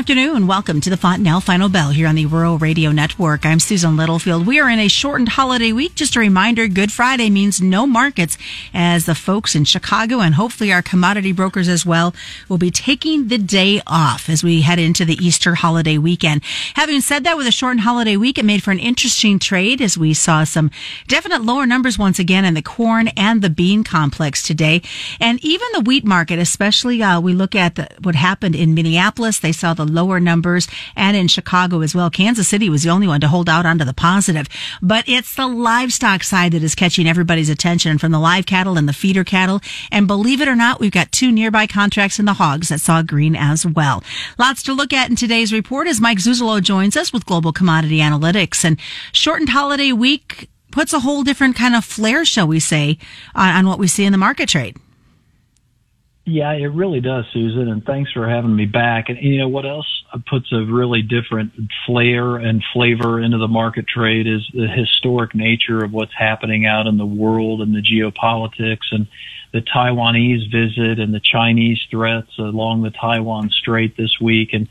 afternoon. Welcome to the Fontanelle Final Bell here on the Rural Radio Network. I'm Susan Littlefield. We are in a shortened holiday week. Just a reminder, Good Friday means no markets as the folks in Chicago and hopefully our commodity brokers as well will be taking the day off as we head into the Easter holiday weekend. Having said that, with a shortened holiday week, it made for an interesting trade as we saw some definite lower numbers once again in the corn and the bean complex today. And even the wheat market, especially uh, we look at the, what happened in Minneapolis. They saw the lower numbers and in Chicago as well. Kansas City was the only one to hold out onto the positive, but it's the livestock side that is catching everybody's attention from the live cattle and the feeder cattle. And believe it or not, we've got two nearby contracts in the hogs that saw green as well. Lots to look at in today's report as Mike Zuzolo joins us with Global Commodity Analytics and shortened holiday week puts a whole different kind of flair, shall we say, on, on what we see in the market trade. Yeah, it really does, Susan, and thanks for having me back. And you know what else puts a really different flair and flavor into the market trade is the historic nature of what's happening out in the world and the geopolitics and the Taiwanese visit and the Chinese threats along the Taiwan Strait this week and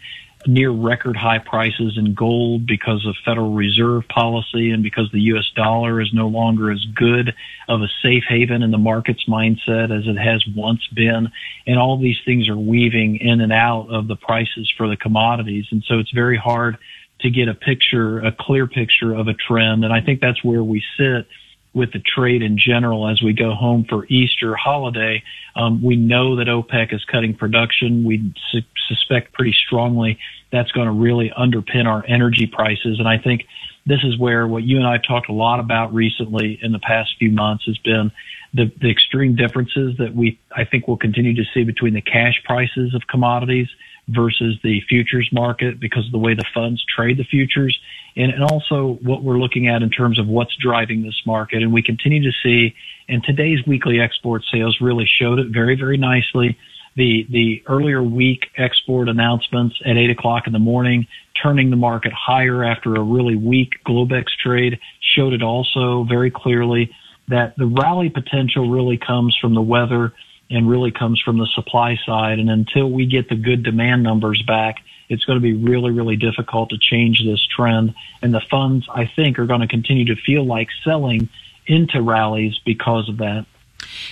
near record high prices in gold because of Federal Reserve policy and because the U.S. dollar is no longer as good of a safe haven in the market's mindset as it has once been. And all these things are weaving in and out of the prices for the commodities. And so it's very hard to get a picture, a clear picture of a trend. And I think that's where we sit with the trade in general as we go home for Easter holiday. Um, we know that OPEC is cutting production. We su- suspect pretty strongly that's going to really underpin our energy prices. And I think this is where what you and I have talked a lot about recently in the past few months has been the, the extreme differences that we, I think we'll continue to see between the cash prices of commodities versus the futures market because of the way the funds trade the futures and, and also what we're looking at in terms of what's driving this market. And we continue to see, and today's weekly export sales really showed it very, very nicely. The, the earlier week export announcements at eight o'clock in the morning, turning the market higher after a really weak Globex trade showed it also very clearly that the rally potential really comes from the weather and really comes from the supply side. And until we get the good demand numbers back, it's going to be really, really difficult to change this trend. And the funds, I think, are going to continue to feel like selling into rallies because of that.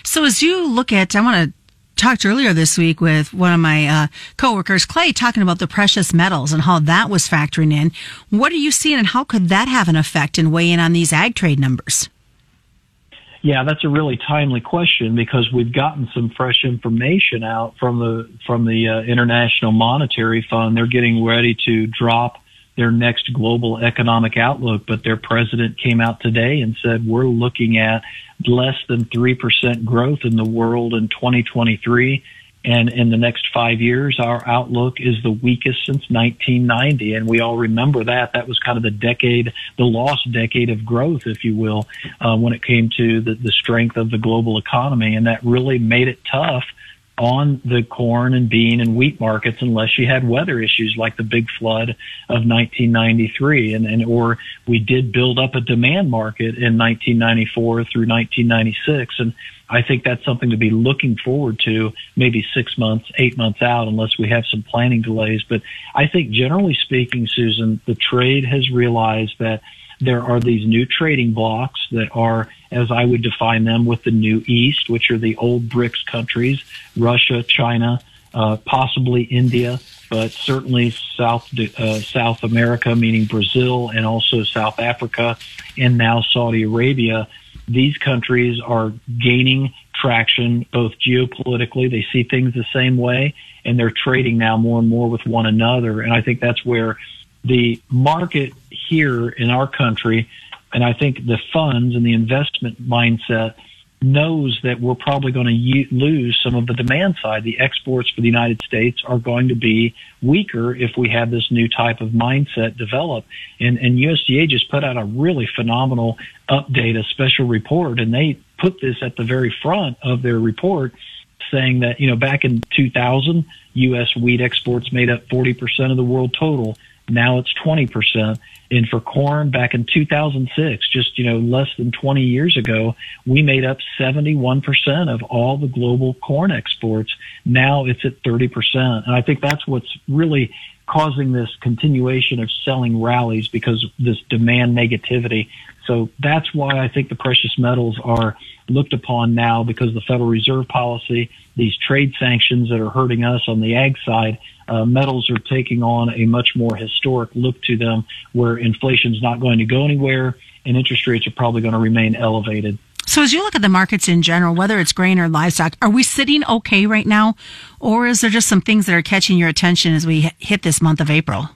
So as you look at, I want to talked earlier this week with one of my uh, coworkers, Clay, talking about the precious metals and how that was factoring in. What are you seeing, and how could that have an effect in weighing on these ag trade numbers? Yeah, that's a really timely question because we've gotten some fresh information out from the from the uh, International Monetary Fund. They're getting ready to drop their next global economic outlook, but their president came out today and said we're looking at less than 3% growth in the world in 2023 and in the next five years, our outlook is the weakest since 1990. And we all remember that. That was kind of the decade, the lost decade of growth, if you will, uh, when it came to the, the strength of the global economy. And that really made it tough on the corn and bean and wheat markets unless you had weather issues like the big flood of 1993 and, and or we did build up a demand market in 1994 through 1996 and I think that's something to be looking forward to maybe six months, eight months out, unless we have some planning delays. But I think generally speaking, Susan, the trade has realized that there are these new trading blocks that are, as I would define them, with the New East, which are the old BRICS countries, Russia, China, uh, possibly India, but certainly South uh, South America, meaning Brazil, and also South Africa, and now Saudi Arabia. These countries are gaining traction both geopolitically. They see things the same way, and they're trading now more and more with one another. And I think that's where the market here in our country, and I think the funds and the investment mindset knows that we're probably going to lose some of the demand side. The exports for the United States are going to be weaker if we have this new type of mindset develop. And, and USDA just put out a really phenomenal update, a special report, and they put this at the very front of their report saying that, you know, back in 2000, U.S. wheat exports made up 40% of the world total Now it's 20%. And for corn back in 2006, just, you know, less than 20 years ago, we made up 71% of all the global corn exports. Now it's at 30%. And I think that's what's really causing this continuation of selling rallies because this demand negativity. So that's why I think the precious metals are looked upon now because the Federal Reserve policy, these trade sanctions that are hurting us on the ag side, uh, metals are taking on a much more historic look to them where inflation is not going to go anywhere and interest rates are probably going to remain elevated. So as you look at the markets in general, whether it's grain or livestock, are we sitting okay right now? Or is there just some things that are catching your attention as we hit this month of April?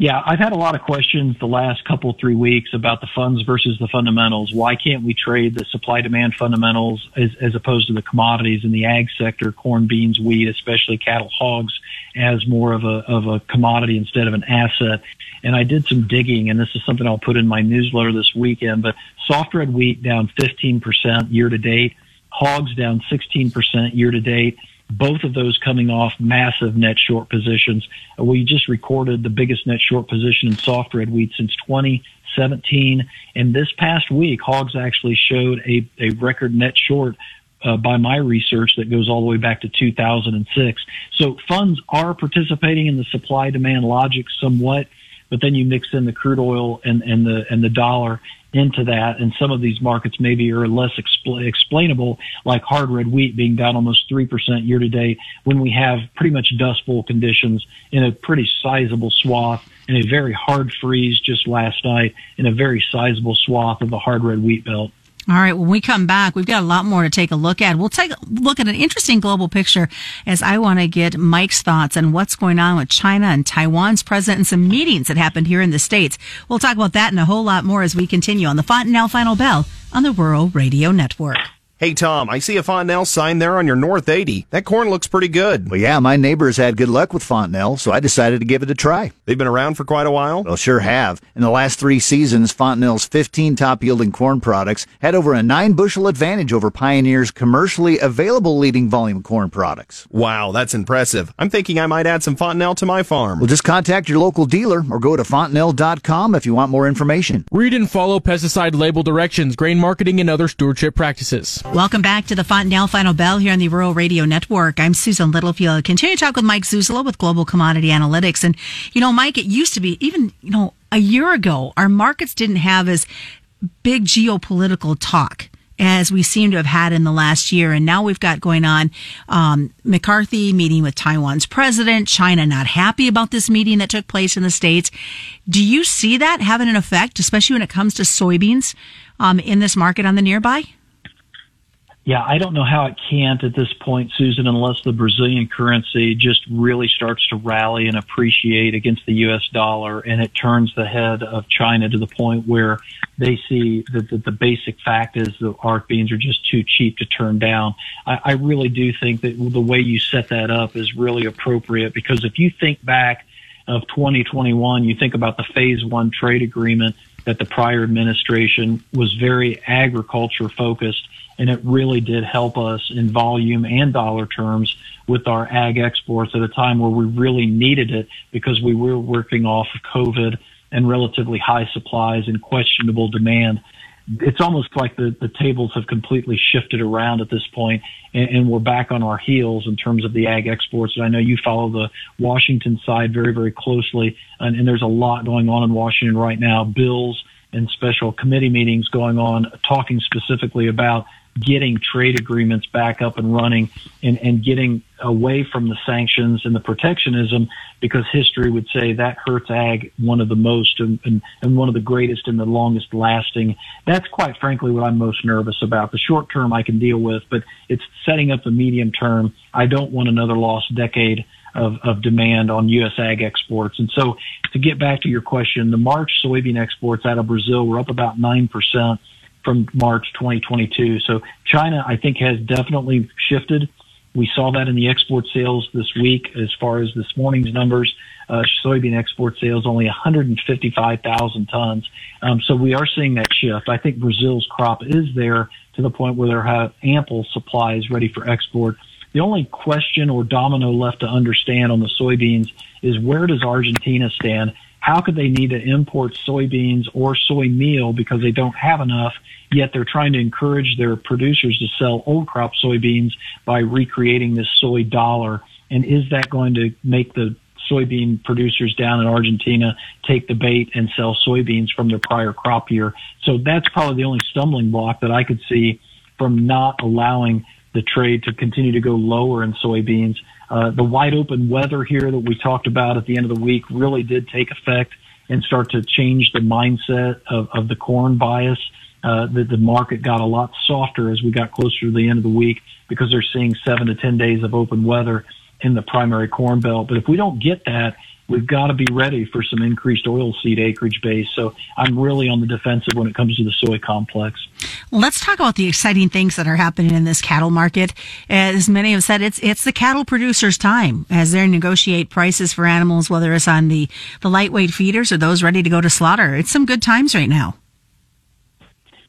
Yeah, I've had a lot of questions the last couple, three weeks about the funds versus the fundamentals. Why can't we trade the supply demand fundamentals as, as opposed to the commodities in the ag sector, corn, beans, wheat, especially cattle, hogs, as more of a, of a commodity instead of an asset? And I did some digging, and this is something I'll put in my newsletter this weekend, but soft red wheat down 15% year to date, hogs down 16% year to date both of those coming off massive net short positions. We just recorded the biggest net short position in soft red wheat since 2017. And this past week, hogs actually showed a, a record net short uh, by my research that goes all the way back to 2006. So funds are participating in the supply demand logic somewhat, but then you mix in the crude oil and, and the and the dollar, into that. And some of these markets maybe are less expl- explainable, like hard red wheat being down almost 3% year to date when we have pretty much dust bowl conditions in a pretty sizable swath and a very hard freeze just last night in a very sizable swath of the hard red wheat belt. All right. When we come back, we've got a lot more to take a look at. We'll take a look at an interesting global picture as I want to get Mike's thoughts on what's going on with China and Taiwan's president and some meetings that happened here in the States. We'll talk about that and a whole lot more as we continue on the Fontanelle Final Bell on the Rural Radio Network. Hey, Tom, I see a Fontanelle sign there on your North 80. That corn looks pretty good. Well, yeah, my neighbors had good luck with Fontanelle, so I decided to give it a try. They've been around for quite a while? Well, sure have. In the last three seasons, Fontanelle's 15 top yielding corn products had over a nine bushel advantage over Pioneer's commercially available leading volume corn products. Wow, that's impressive. I'm thinking I might add some Fontanelle to my farm. Well, just contact your local dealer or go to fontanelle.com if you want more information. Read and follow pesticide label directions, grain marketing, and other stewardship practices. Welcome back to the Fontanelle Final Bell here on the Rural Radio Network. I'm Susan Littlefield. Continue to talk with Mike Zuzolo with Global Commodity Analytics. And, you know, Mike, it used to be even, you know, a year ago, our markets didn't have as big geopolitical talk as we seem to have had in the last year. And now we've got going on um, McCarthy meeting with Taiwan's president, China not happy about this meeting that took place in the States. Do you see that having an effect, especially when it comes to soybeans um, in this market on the nearby? Yeah, I don't know how it can't at this point, Susan, unless the Brazilian currency just really starts to rally and appreciate against the U.S. dollar and it turns the head of China to the point where they see that the, the basic fact is the ARC beans are just too cheap to turn down. I, I really do think that the way you set that up is really appropriate because if you think back of 2021, you think about the phase one trade agreement that the prior administration was very agriculture focused and it really did help us in volume and dollar terms with our ag exports at a time where we really needed it because we were working off of COVID and relatively high supplies and questionable demand. It's almost like the, the tables have completely shifted around at this point and, and we're back on our heels in terms of the ag exports. And I know you follow the Washington side very, very closely and, and there's a lot going on in Washington right now. Bills and special committee meetings going on talking specifically about getting trade agreements back up and running and, and getting away from the sanctions and the protectionism because history would say that hurts ag one of the most and, and, and one of the greatest and the longest lasting. That's quite frankly what I'm most nervous about. The short term I can deal with, but it's setting up the medium term. I don't want another lost decade of, of demand on U.S. ag exports. And so to get back to your question, the March soybean exports out of Brazil were up about 9% from March 2022. So China, I think, has definitely shifted. We saw that in the export sales this week as far as this morning's numbers. Uh, soybean export sales only 155,000 tons. Um, so we are seeing that shift. I think Brazil's crop is there to the point where they have ample supplies ready for export. the only question or domino left to understand on the soybeans is where does Argentina stand? How could they need to import soybeans or soy meal because they don't have enough, yet they're trying to encourage their producers to sell old crop soybeans by recreating this soy dollar? And is that going to make the soybean producers down in Argentina take the bait and sell soybeans from their prior crop year? So that's probably the only stumbling block that I could see from not allowing the trade to continue to go lower in soybeans. Uh, the wide open weather here that we talked about at the end of the week really did take effect and start to change the mindset of, of the corn bias. Uh, the, the market got a lot softer as we got closer to the end of the week because they're seeing seven to 10 days of open weather in the primary corn belt. But if we don't get that, we've got to be ready for some increased oilseed acreage base. So I'm really on the defensive when it comes to the soy complex. Let's talk about the exciting things that are happening in this cattle market. As many have said, it's it's the cattle producers' time as they negotiate prices for animals, whether it's on the the lightweight feeders or those ready to go to slaughter. It's some good times right now.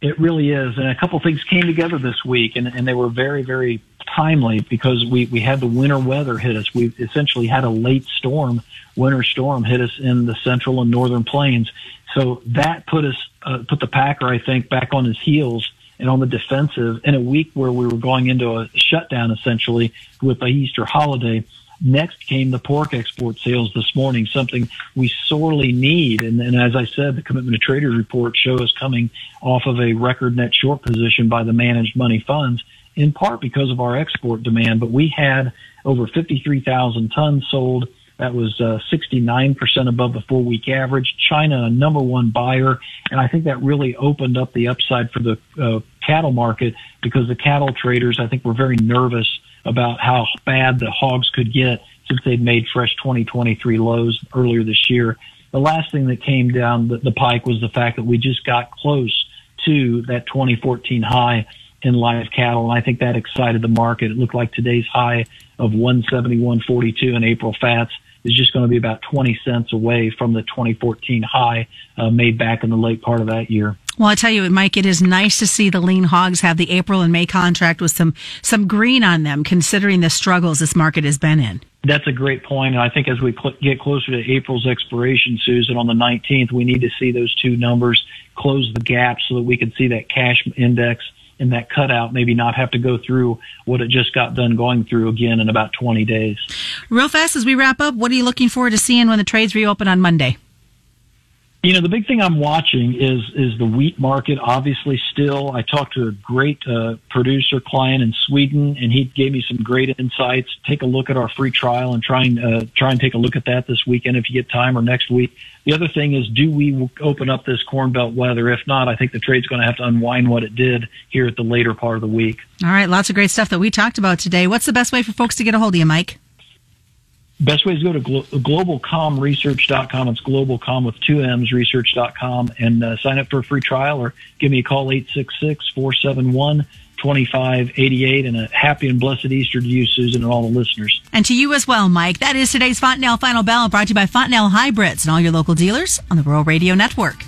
It really is, and a couple things came together this week, and, and they were very, very timely because we, we had the winter weather hit us. We essentially had a late storm, winter storm hit us in the central and northern plains. So that put us, uh, put the Packer, I think, back on his heels and on the defensive in a week where we were going into a shutdown essentially with the Easter holiday. Next came the pork export sales this morning, something we sorely need. And, and as I said, the commitment to traders report show us coming off of a record net short position by the managed money funds in part because of our export demand, but we had over 53,000 tons sold. That was uh, 69% above the four week average. China, a number one buyer. And I think that really opened up the upside for the uh, cattle market because the cattle traders, I think, were very nervous about how bad the hogs could get since they'd made fresh 2023 lows earlier this year. The last thing that came down the, the pike was the fact that we just got close to that 2014 high in live cattle. And I think that excited the market. It looked like today's high of 171.42 in April fats is just going to be about 20 cents away from the 2014 high uh, made back in the late part of that year. Well, I tell you, Mike, it is nice to see the lean hogs have the April and May contract with some some green on them, considering the struggles this market has been in. That's a great point, and I think as we cl- get closer to April's expiration, Susan, on the 19th, we need to see those two numbers close the gap so that we can see that cash index in that cutout maybe not have to go through what it just got done going through again in about 20 days. Real fast as we wrap up, what are you looking forward to seeing when the trades reopen on Monday? You know, the big thing I'm watching is is the wheat market. Obviously, still, I talked to a great uh, producer client in Sweden, and he gave me some great insights. Take a look at our free trial and try and uh, try and take a look at that this weekend if you get time or next week. The other thing is, do we open up this corn belt weather? If not, I think the trade's going to have to unwind what it did here at the later part of the week. All right, lots of great stuff that we talked about today. What's the best way for folks to get a hold of you, Mike? Best way is go to glo- globalcomresearch.com. It's globalcom with two M's research.com and uh, sign up for a free trial or give me a call 866-471-2588 and a happy and blessed Easter to you, Susan, and all the listeners. And to you as well, Mike. That is today's Fontanelle Final Bell brought to you by Fontanelle Hybrids and all your local dealers on the Rural Radio Network.